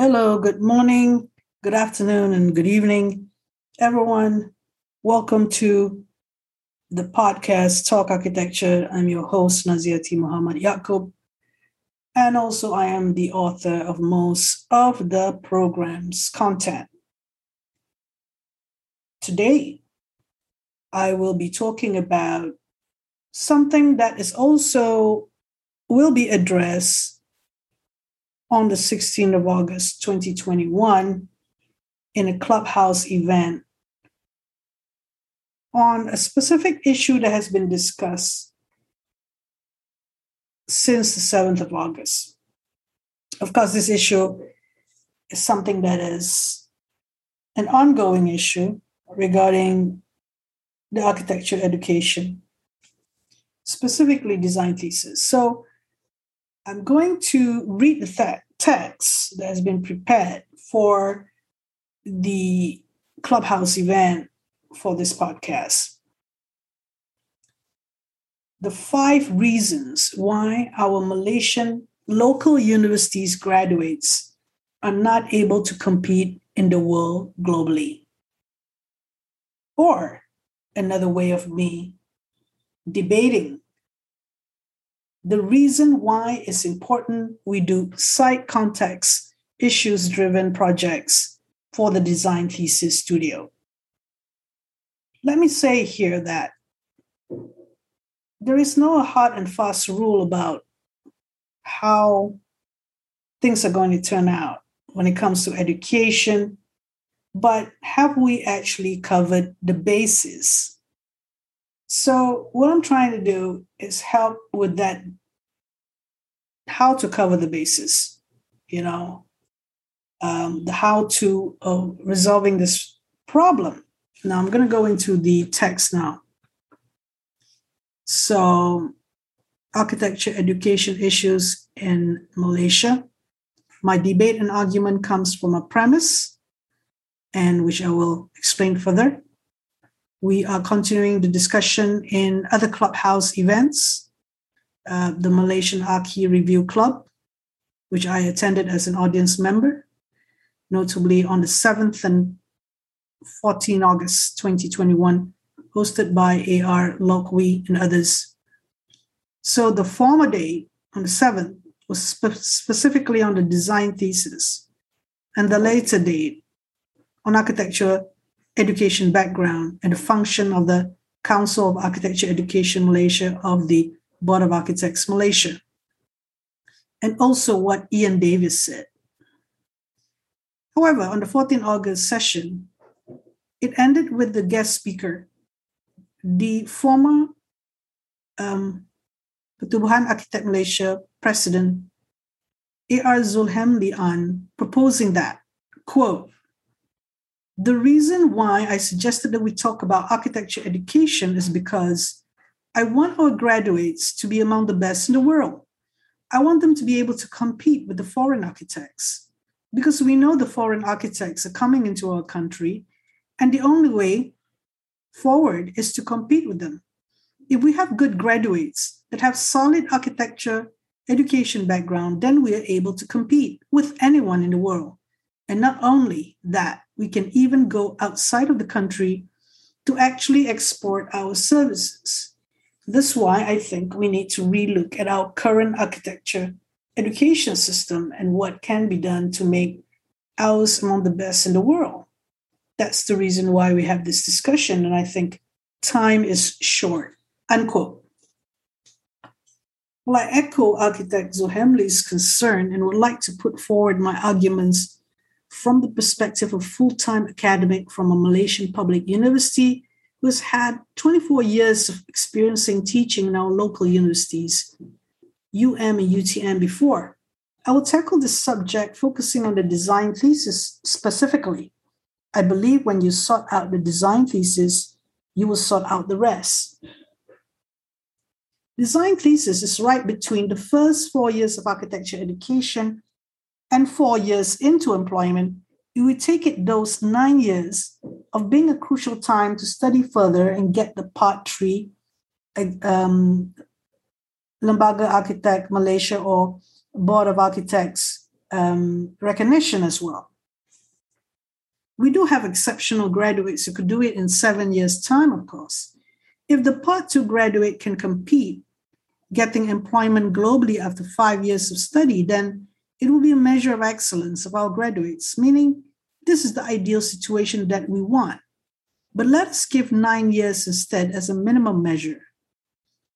Hello, good morning, good afternoon, and good evening, everyone. Welcome to the podcast Talk Architecture. I'm your host, Naziaty Muhammad Yaacob. And also, I am the author of most of the program's content. Today, I will be talking about something that is also will be addressed on the 16th of August 2021 in a clubhouse event on a specific issue that has been discussed since the 7th of August. Of course, this issue is something that is an ongoing issue regarding the architecture education, specifically design thesis. So I'm going to read the th- text that has been prepared for the Clubhouse event for this podcast. The five reasons why our Malaysian local universities graduates are not able to compete in the world globally. Or another way of me debating the reason why it's important we do site context issues driven projects for the design thesis studio. Let me say here that there is no hard and fast rule about how things are going to turn out when it comes to education but have we actually covered the bases? So, what I'm trying to do is help with that how to cover the bases, you know, um, the how to of resolving this problem. Now, I'm going to go into the text now. So, architecture education issues in Malaysia. My debate and argument comes from a premise and which I will explain further. We are continuing the discussion in other clubhouse events, uh, the Malaysian Archi Review Club, which I attended as an audience member, notably on the 7th and 14 August 2021, hosted by AR Lokwi and others. So the former day, on the 7th, was spe- specifically on the design thesis, and the later date on architecture education background and the function of the Council of Architecture Education Malaysia of the Board of Architects Malaysia. And also what Ian Davis said. However, on the 14 August session, it ended with the guest speaker, the former um, Pertubuhan Architect Malaysia President A.R. Zulhemlee An proposing that, quote, the reason why I suggested that we talk about architecture education is because I want our graduates to be among the best in the world. I want them to be able to compete with the foreign architects because we know the foreign architects are coming into our country, and the only way forward is to compete with them. If we have good graduates that have solid architecture education background, then we are able to compete with anyone in the world. And not only that, we can even go outside of the country to actually export our services. That's why I think we need to relook at our current architecture education system and what can be done to make ours among the best in the world. That's the reason why we have this discussion. And I think time is short. Unquote. Well, I echo architect Zulhemlee's concern and would like to put forward my arguments from the perspective of full-time academic from a Malaysian public university who has had 24 years of experiencing teaching in our local universities, UM and UTM before. I will tackle this subject focusing on the design thesis specifically. I believe when you sort out the design thesis, you will sort out the rest. Design thesis is right between the first four years of architecture education and four years into employment, it would take it those nine years of being a crucial time to study further and get the part three um, Lembaga Architect Malaysia or Board of Architects um, recognition as well. We do have exceptional graduates who could do it in seven years' time, of course. If the part two graduate can compete, getting employment globally after five years of study, then it will be a measure of excellence of our graduates, meaning this is the ideal situation that we want. But let us give nine years instead as a minimum measure.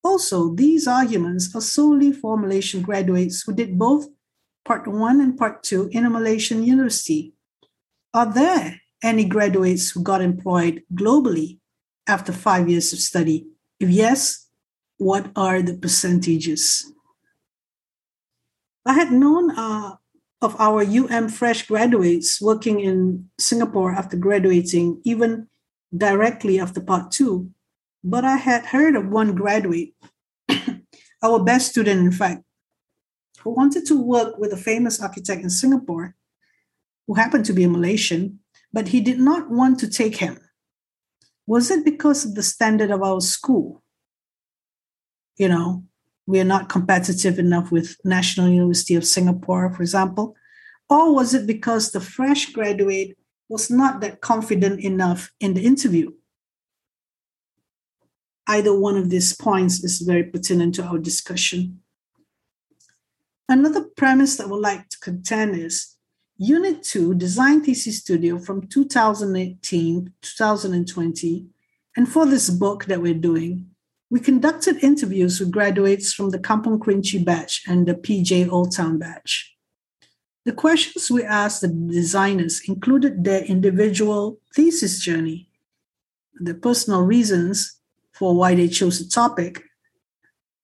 Also, these arguments are solely for Malaysian graduates who did both Part 1 and Part 2 in a Malaysian university. Are there any graduates who got employed globally after five years of study? If yes, what are the percentages? I had known uh, of our UM fresh graduates working in Singapore after graduating, even directly after part two, but I had heard of one graduate, our best student, in fact, who wanted to work with a famous architect in Singapore, who happened to be a Malaysian, but he did not want to take him. Was it because of the standard of our school? You know, we are not competitive enough with National University of Singapore, for example? Or was it because the fresh graduate was not that confident enough in the interview? Either one of these points is very pertinent to our discussion. Another premise that I would like to contend is Unit 2 Design Thesis Studio from 2018 2020. And for this book that we're doing, we conducted interviews with graduates from the Kampong Kerinci batch and the PJ Old Town batch. The questions we asked the designers included their individual thesis journey, their personal reasons for why they chose a topic,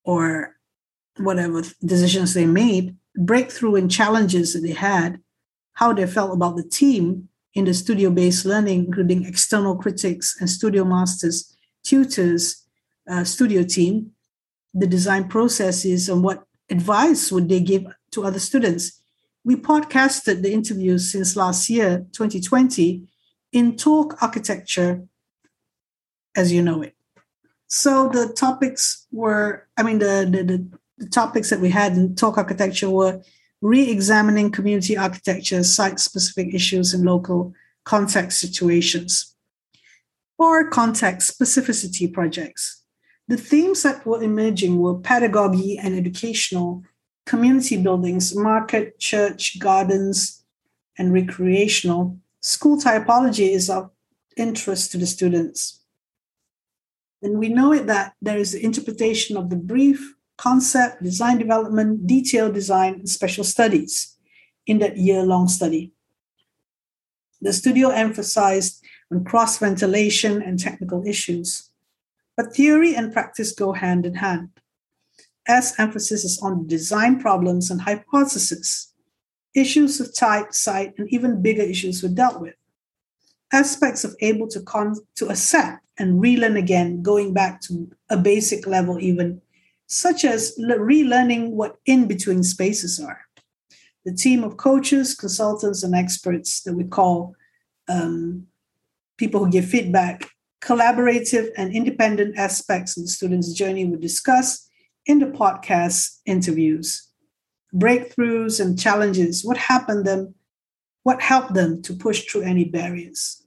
or whatever decisions they made, breakthrough and challenges that they had, how they felt about the team in the studio based learning, including external critics and studio masters, tutors, uh, studio team, the design processes, and what advice would they give to other students. We podcasted the interviews since last year, 2020, in Talk Architecture as you know it. So the topics were, I mean, the, the, the, the topics that we had in Talk Architecture were re-examining community architecture, site-specific issues in local context situations, or context specificity projects. The themes that were emerging were pedagogy and educational, community buildings, market, church, gardens, and recreational. School typology is of interest to the students. And we know it that there is the interpretation of the brief, concept, design development, detailed design, and special studies in that year long study. The studio emphasized on cross ventilation and technical issues. But theory and practice go hand in hand, as emphasis is on design problems and hypotheses. Issues of type, site, and even bigger issues were dealt with. Aspects of able to, con- to accept and relearn again, going back to a basic level, even, such as le- relearning what in between spaces are. The team of coaches, consultants, and experts that we call um, people who give feedback collaborative and independent aspects of the student's journey we discuss in the podcast interviews. Breakthroughs and challenges, what happened them, what helped them to push through any barriers.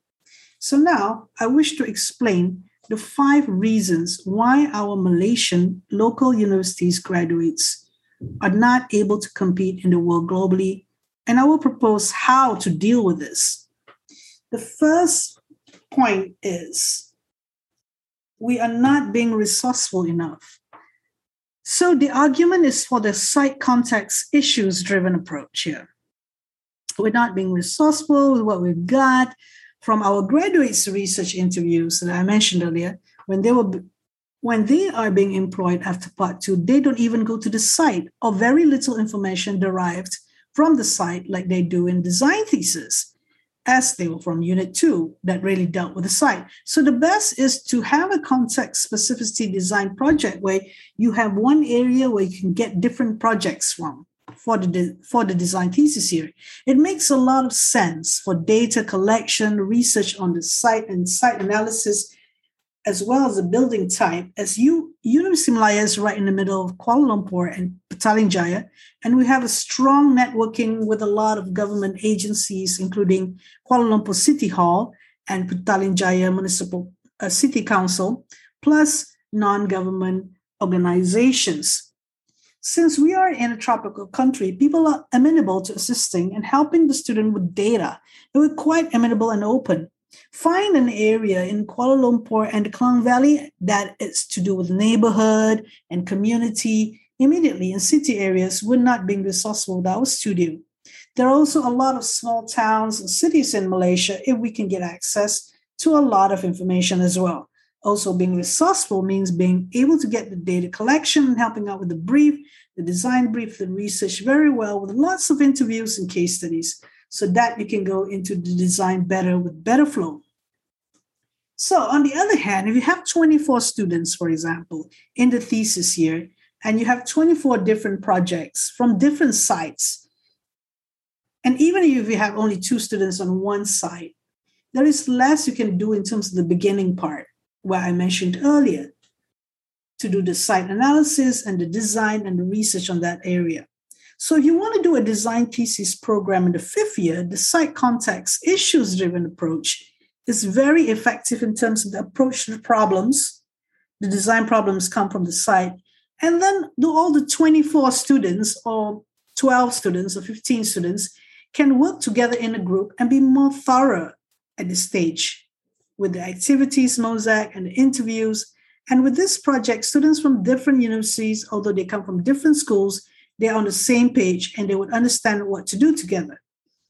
So now I wish to explain the five reasons why our Malaysian local universities graduates are not able to compete in the world globally, and I will propose how to deal with this. The first point is we are not being resourceful enough. So the argument is for the site context issues driven approach here. We're not being resourceful with what we've got from our graduates research interviews that I mentioned earlier. When they were when they are being employed after part two, they don't even go to the site or very little information derived from the site like they do in design thesis as they were from Unit 2 that really dealt with the site. So the best is to have a context specificity design project where you have one area where you can get different projects from for the for the design thesis here. It makes a lot of sense for data collection, research on the site and site analysis as well as the building type, as you University Malaya is right in the middle of Kuala Lumpur and Petaling Jaya, and we have a strong networking with a lot of government agencies, including Kuala Lumpur City Hall and Petaling Jaya Municipal uh, City Council, plus non-government organizations. Since we are in a tropical country, people are amenable to assisting and helping the student with data. They were quite amenable and open. Find an area in Kuala Lumpur and Klang Valley that is to do with neighborhood and community immediately in city areas. We're not being resourceful with our studio. There are also a lot of small towns and cities in Malaysia if we can get access to a lot of information as well. Also, being resourceful means being able to get the data collection and helping out with the brief, the design brief, the research very well with lots of interviews and case studies so that you can go into the design better with better flow. So, on the other hand, if you have 24 students, for example, in the thesis year, and you have 24 different projects from different sites, and even if you have only two students on one site, there is less you can do in terms of the beginning part where I mentioned earlier, to do the site analysis and the design and the research on that area. So, if you want to do a design thesis program in the fifth year, the site context issues driven approach is very effective in terms of the approach to the problems. The design problems come from the site. And then do all the 24 students or 12 students or 15 students can work together in a group and be more thorough at this stage with the activities mosaic and the interviews. And with this project, students from different universities, although they come from different schools, they're on the same page and they would understand what to do together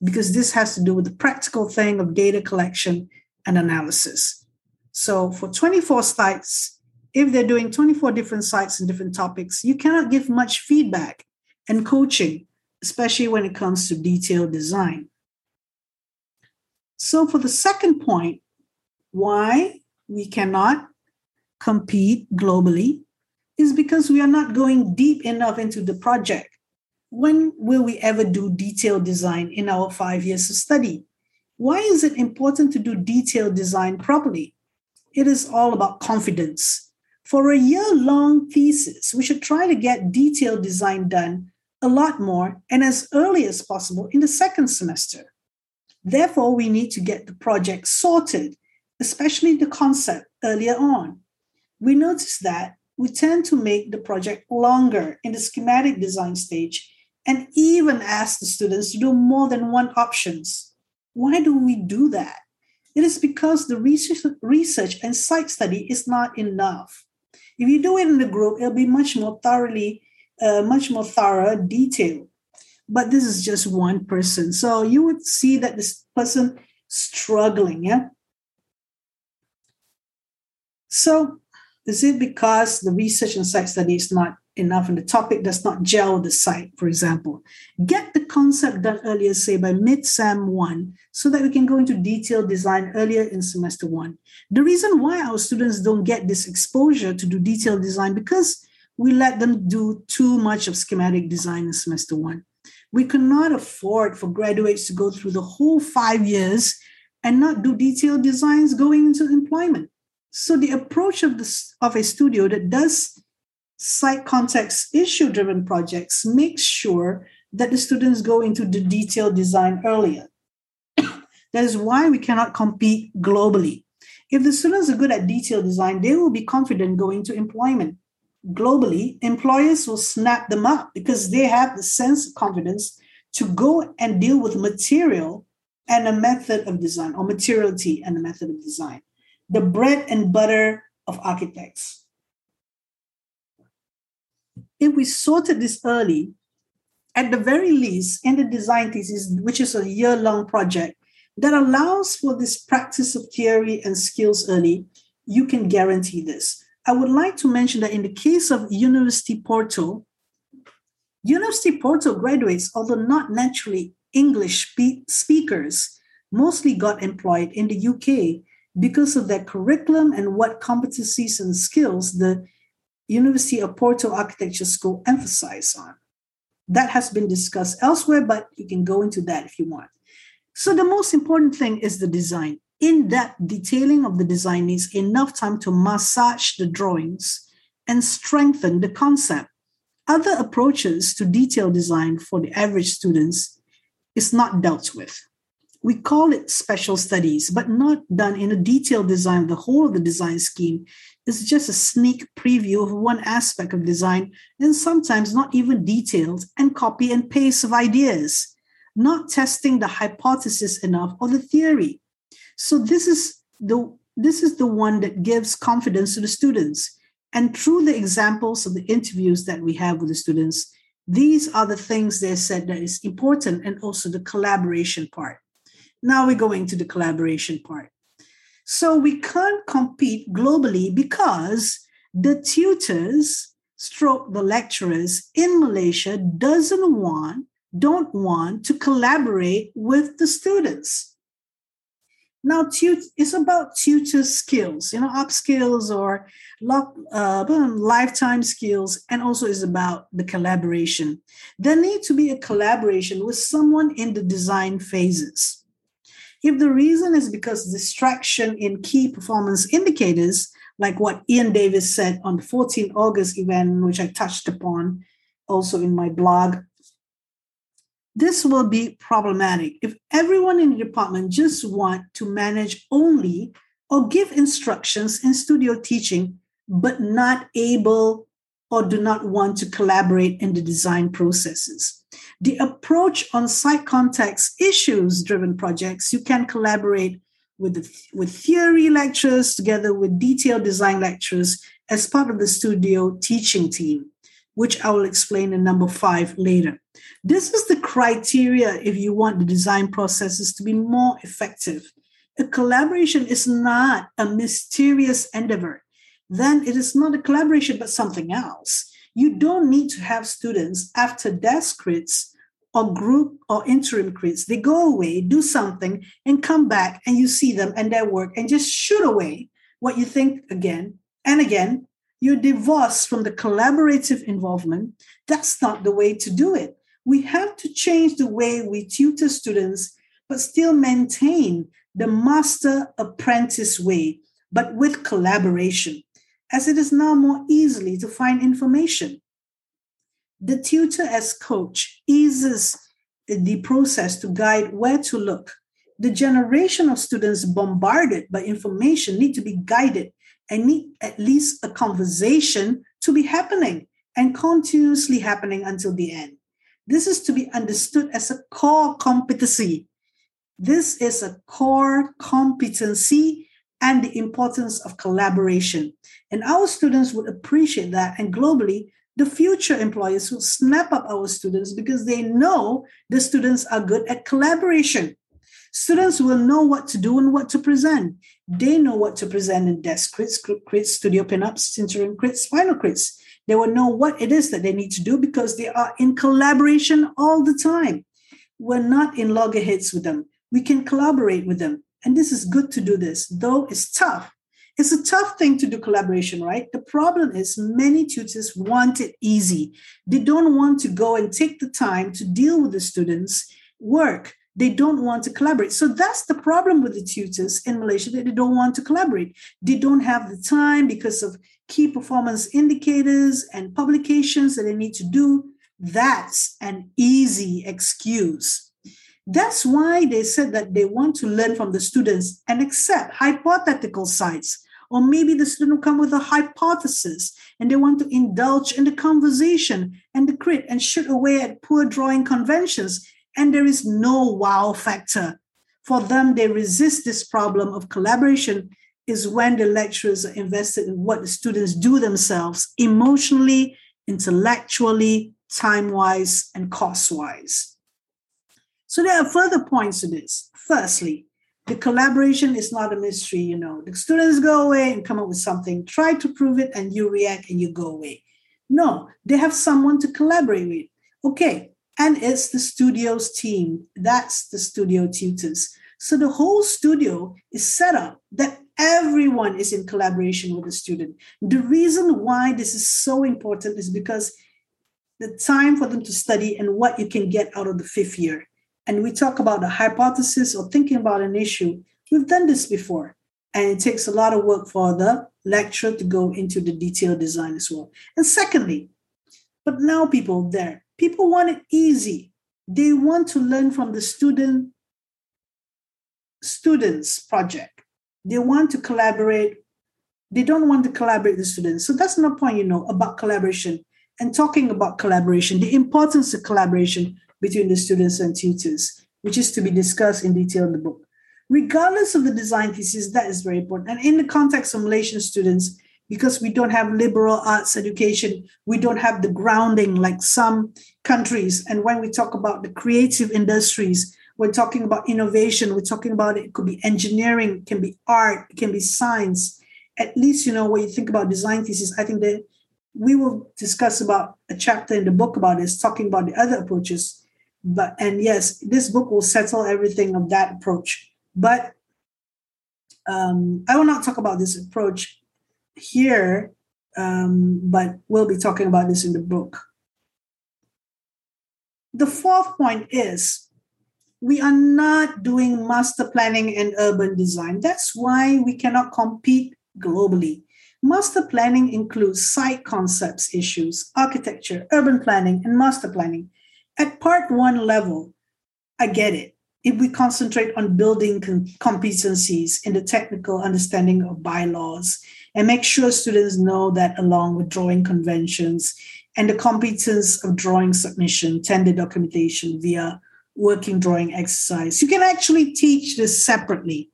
because this has to do with the practical thing of data collection and analysis. So for 24 sites, if they're doing 24 different sites and different topics, you cannot give much feedback and coaching, especially when it comes to detailed design. So for the second point, why we cannot compete globally is because we are not going deep enough into the project. When will we ever do detailed design in our five years of study? Why is it important to do detailed design properly? It is all about confidence. For a year long thesis, we should try to get detailed design done a lot more and as early as possible in the second semester. Therefore, we need to get the project sorted especially the concept earlier on. We notice that we tend to make the project longer in the schematic design stage and even ask the students to do more than one options. Why do we do that? It is because the research, research and site study is not enough. If you do it in the group, it'll be much more thoroughly, uh, much more thorough, detailed. But this is just one person. So you would see that this person struggling, yeah, so, is it because the research and site study is not enough and the topic does not gel with the site, for example? Get the concept done earlier, say by mid SEM 1, so that we can go into detailed design earlier in semester 1. The reason why our students don't get this exposure to do detailed design because we let them do too much of schematic design in semester 1. We cannot afford for graduates to go through the whole five years and not do detailed designs going into employment. So the approach of this of a studio that does site context issue driven projects makes sure that the students go into the detailed design earlier. that is why we cannot compete globally. If the students are good at detailed design, they will be confident going to employment. Globally, employers will snap them up because they have the sense of confidence to go and deal with material and a method of design or materiality and a method of design the bread and butter of architects. If we sorted this early, at the very least, in the design thesis, which is a year long project that allows for this practice of theory and skills early, you can guarantee this. I would like to mention that in the case of University Porto, University Porto graduates, although not naturally English speakers, mostly got employed in the UK because of their curriculum and what competencies and skills the University of Porto Architecture School emphasize on. That has been discussed elsewhere, but you can go into that if you want. So, the most important thing is the design. in depth detailing of the design needs enough time to massage the drawings and strengthen the concept. Other approaches to detail design for the average students is not dealt with. We call it special studies, but not done in a detailed design the whole of the design scheme. It's just a sneak preview of one aspect of design, and sometimes not even detailed and copy and paste of ideas, not testing the hypothesis enough or the theory. So this is the this is the one that gives confidence to the students. And through the examples of the interviews that we have with the students, these are the things they said that is important and also the collaboration part. Now we're going to the collaboration part. So we can't compete globally because the tutors stroke the lecturers in Malaysia doesn't want, don't want to collaborate with the students. Now, tut- it's about tutor skills, you know, up skills or uh, lifetime skills, and also is about the collaboration. There need to be a collaboration with someone in the design phases. If the reason is because distraction in key performance indicators, like what Ian Davis said on the 14 August event, which I touched upon also in my blog, this will be problematic. If everyone in the department just want to manage only or give instructions in studio teaching, but not able or do not want to collaborate in the design processes the approach on site context issues driven projects, you can collaborate with, the, with theory lectures together with detailed design lectures as part of the studio teaching team, which I will explain in number five later. This is the criteria if you want the design processes to be more effective. A collaboration is not a mysterious endeavor. Then it is not a collaboration, but something else. You don't need to have students after desk crits or group or interim crits. They go away, do something, and come back, and you see them and their work, and just shoot away what you think again and again. You're divorced from the collaborative involvement. That's not the way to do it. We have to change the way we tutor students, but still maintain the master apprentice way, but with collaboration, as it is now more easily to find information. The tutor as coach eases the process to guide where to look. The generation of students bombarded by information need to be guided and need at least a conversation to be happening and continuously happening until the end. This is to be understood as a core competency. This is a core competency and the importance of collaboration. And our students would appreciate that. And globally, the future employers will snap up our students because they know the students are good at collaboration. Students will know what to do and what to present. They know what to present in desk crits, crits, studio pinups, interim crits, final crits. They will know what it is that they need to do because they are in collaboration all the time. We're not in loggerheads with them. We can collaborate with them. And this is good to do this, though it's tough it's a tough thing to do collaboration, right? The problem is many tutors want it easy. They don't want to go and take the time to deal with the students' work. They don't want to collaborate. So that's the problem with the tutors in Malaysia that they don't want to collaborate. They don't have the time because of key performance indicators and publications that they need to do. That's an easy excuse. That's why they said that they want to learn from the students and accept hypothetical sites. Or maybe the student will come with a hypothesis and they want to indulge in the conversation and the crit and shoot away at poor drawing conventions. And there is no wow factor. For them, they resist this problem of collaboration is when the lecturers are invested in what the students do themselves emotionally, intellectually, time wise, and cost wise. So there are further points to this. Firstly, the collaboration is not a mystery, you know. The students go away and come up with something, try to prove it, and you react and you go away. No, they have someone to collaborate with. Okay, and it's the studio's team. That's the studio tutors. So the whole studio is set up that everyone is in collaboration with the student. The reason why this is so important is because the time for them to study and what you can get out of the fifth year and we talk about a hypothesis or thinking about an issue, We've done this before, and it takes a lot of work for the lecturer to go into the detailed design as well. And secondly, but now people there, people want it easy. They want to learn from the student students project. They want to collaborate. They don't want to collaborate with the students. So that's no point, you know, about collaboration and talking about collaboration, the importance of collaboration between the students and tutors, which is to be discussed in detail in the book. Regardless of the design thesis, that is very important. And in the context of Malaysian students, because we don't have liberal arts education, we don't have the grounding like some countries. And when we talk about the creative industries, we're talking about innovation, we're talking about it, it could be engineering, it can be art, it can be science. At least, you know, when you think about design thesis, I think that we will discuss about a chapter in the book about this, talking about the other approaches. But and yes, this book will settle everything of that approach. But um, I will not talk about this approach here, um, but we'll be talking about this in the book. The fourth point is we are not doing master planning and urban design. That's why we cannot compete globally. Master planning includes site concepts issues, architecture, urban planning, and master planning. At part one level, I get it. If we concentrate on building competencies in the technical understanding of bylaws and make sure students know that along with drawing conventions and the competence of drawing submission, tender documentation via working drawing exercise. You can actually teach this separately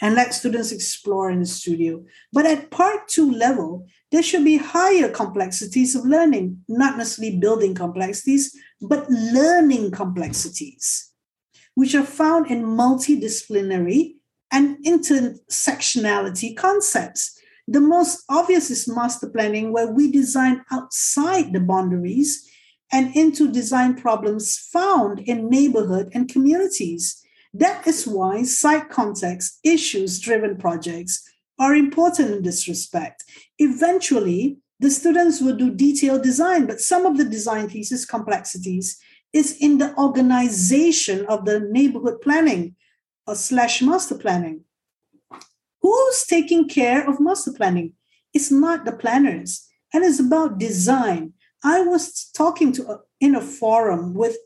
and let students explore in the studio. But at part two level, there should be higher complexities of learning, not necessarily building complexities, but learning complexities, which are found in multidisciplinary and intersectionality concepts. The most obvious is master planning, where we design outside the boundaries and into design problems found in neighborhood and communities. That is why site context issues driven projects are important in this respect. Eventually, the students will do detailed design, but some of the design thesis complexities is in the organization of the neighborhood planning or slash master planning. Who's taking care of master planning? It's not the planners, and it's about design. I was talking to a, in a forum with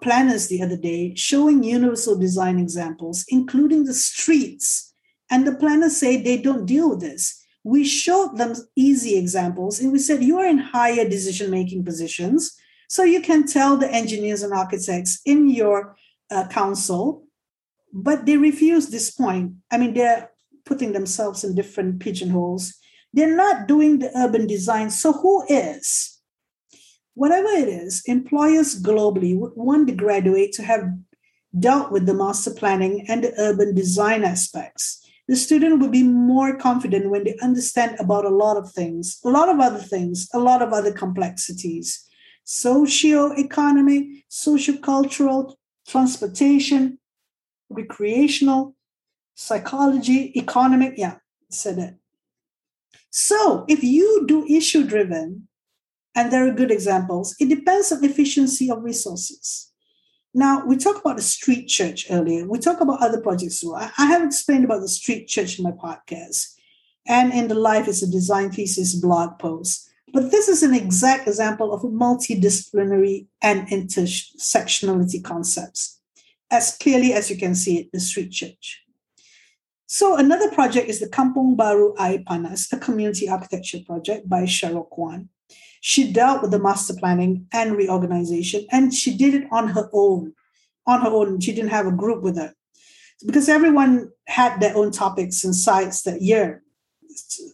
planners the other day showing universal design examples, including the streets. And the planners say they don't deal with this. We showed them easy examples and we said, You are in higher decision making positions. So you can tell the engineers and architects in your uh, council, but they refuse this point. I mean, they're putting themselves in different pigeonholes. They're not doing the urban design. So who is? Whatever it is, employers globally would want the graduate to have dealt with the master planning and the urban design aspects. The student will be more confident when they understand about a lot of things, a lot of other things, a lot of other complexities socio-economic, socio-cultural, transportation, recreational, psychology, economic. Yeah, said it. So if you do issue driven, and there are good examples. It depends on efficiency of resources. Now, we talked about the street church earlier. We talk about other projects well. I have explained about the street church in my podcast. And in the Life is a Design Thesis blog post. But this is an exact example of multidisciplinary and intersectionality concepts, as clearly as you can see it, the street church. So another project is the Kampung Baru Air Panas, a community architecture project by Cheryl Kwan. She dealt with the master planning and reorganization, and she did it on her own. On her own, she didn't have a group with her because everyone had their own topics and sites that year.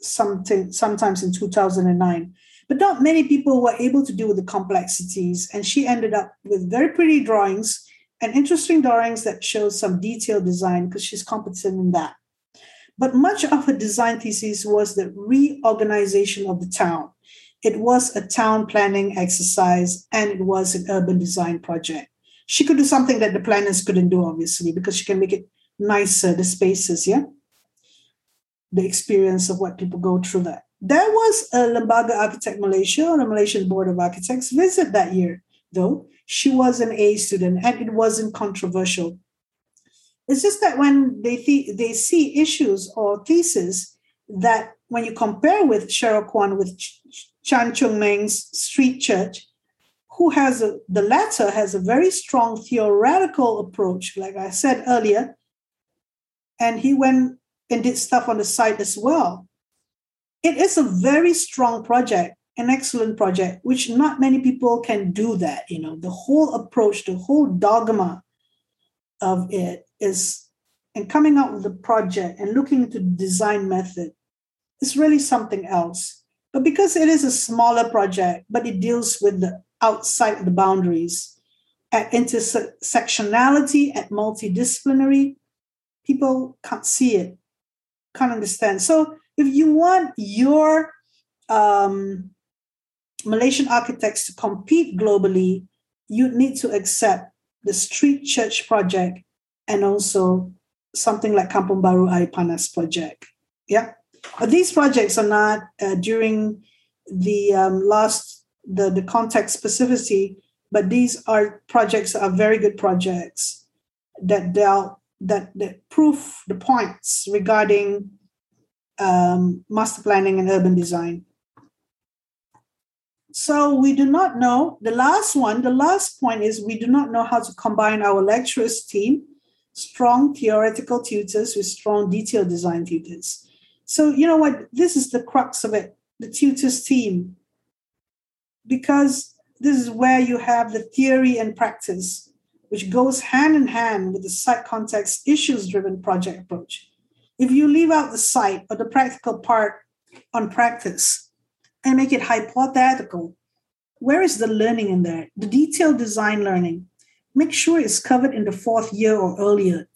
Something sometimes in 2009, but not many people were able to deal with the complexities. And she ended up with very pretty drawings and interesting drawings that show some detailed design because she's competent in that. But much of her design thesis was the reorganization of the town it was a town planning exercise and it was an urban design project. She could do something that the planners couldn't do, obviously, because she can make it nicer, the spaces, yeah? The experience of what people go through that. There was a Lembaga Architect Malaysia or the Malaysian Board of Architects visit that year, though. She was an A student and it wasn't controversial. It's just that when they th- they see issues or theses that when you compare with Cheryl Kwan with Chan Chung Meng's Street Church, who has a, the latter has a very strong theoretical approach, like I said earlier, and he went and did stuff on the side as well. It is a very strong project, an excellent project, which not many people can do that. You know, the whole approach, the whole dogma of it is, and coming out with the project and looking into the design method is really something else. But because it is a smaller project, but it deals with the outside of the boundaries, at intersectionality, at multidisciplinary, people can't see it, can't understand. So if you want your um, Malaysian architects to compete globally, you need to accept the Street Church project and also something like Kampung Baru Air Panas project. Yeah. But these projects are not uh, during the um, last, the, the context specificity, but these are projects are very good projects that dealt, that, that prove the points regarding um, master planning and urban design. So we do not know. The last one, the last point is we do not know how to combine our lecturers team, strong theoretical tutors with strong detailed design tutors. So you know what? This is the crux of it, the tutors team. Because this is where you have the theory and practice, which goes hand in hand with the site context issues driven project approach. If you leave out the site or the practical part on practice and make it hypothetical, where is the learning in there? The detailed design learning. Make sure it's covered in the fourth year or earlier.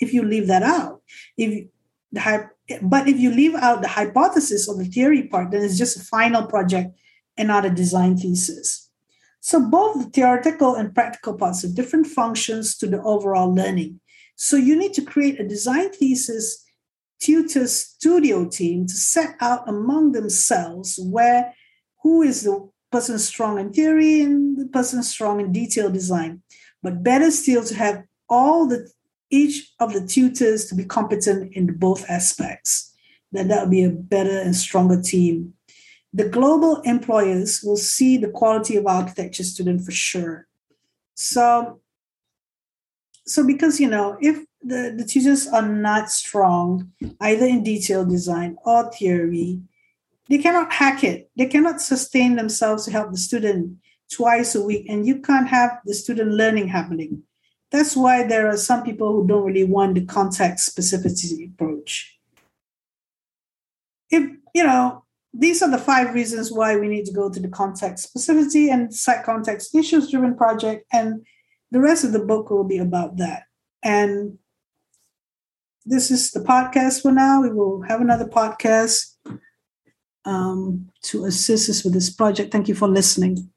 If you leave that out, if the but if you leave out the hypothesis or the theory part, then it's just a final project and not a design thesis. So both the theoretical and practical parts have different functions to the overall learning. So you need to create a design thesis tutor studio team to set out among themselves where who is the person strong in theory and the person strong in detail design. But better still to have all the each of the tutors to be competent in both aspects. Then that will be a better and stronger team. The global employers will see the quality of architecture student for sure. So so because you know if the, the tutors are not strong either in detailed design or theory they cannot hack it they cannot sustain themselves to help the student twice a week and you can't have the student learning happening that's why there are some people who don't really want the context specificity approach if you know these are the five reasons why we need to go to the context specificity and site context issues driven project and the rest of the book will be about that. And this is the podcast for now. We will have another podcast um, to assist us with this project. Thank you for listening.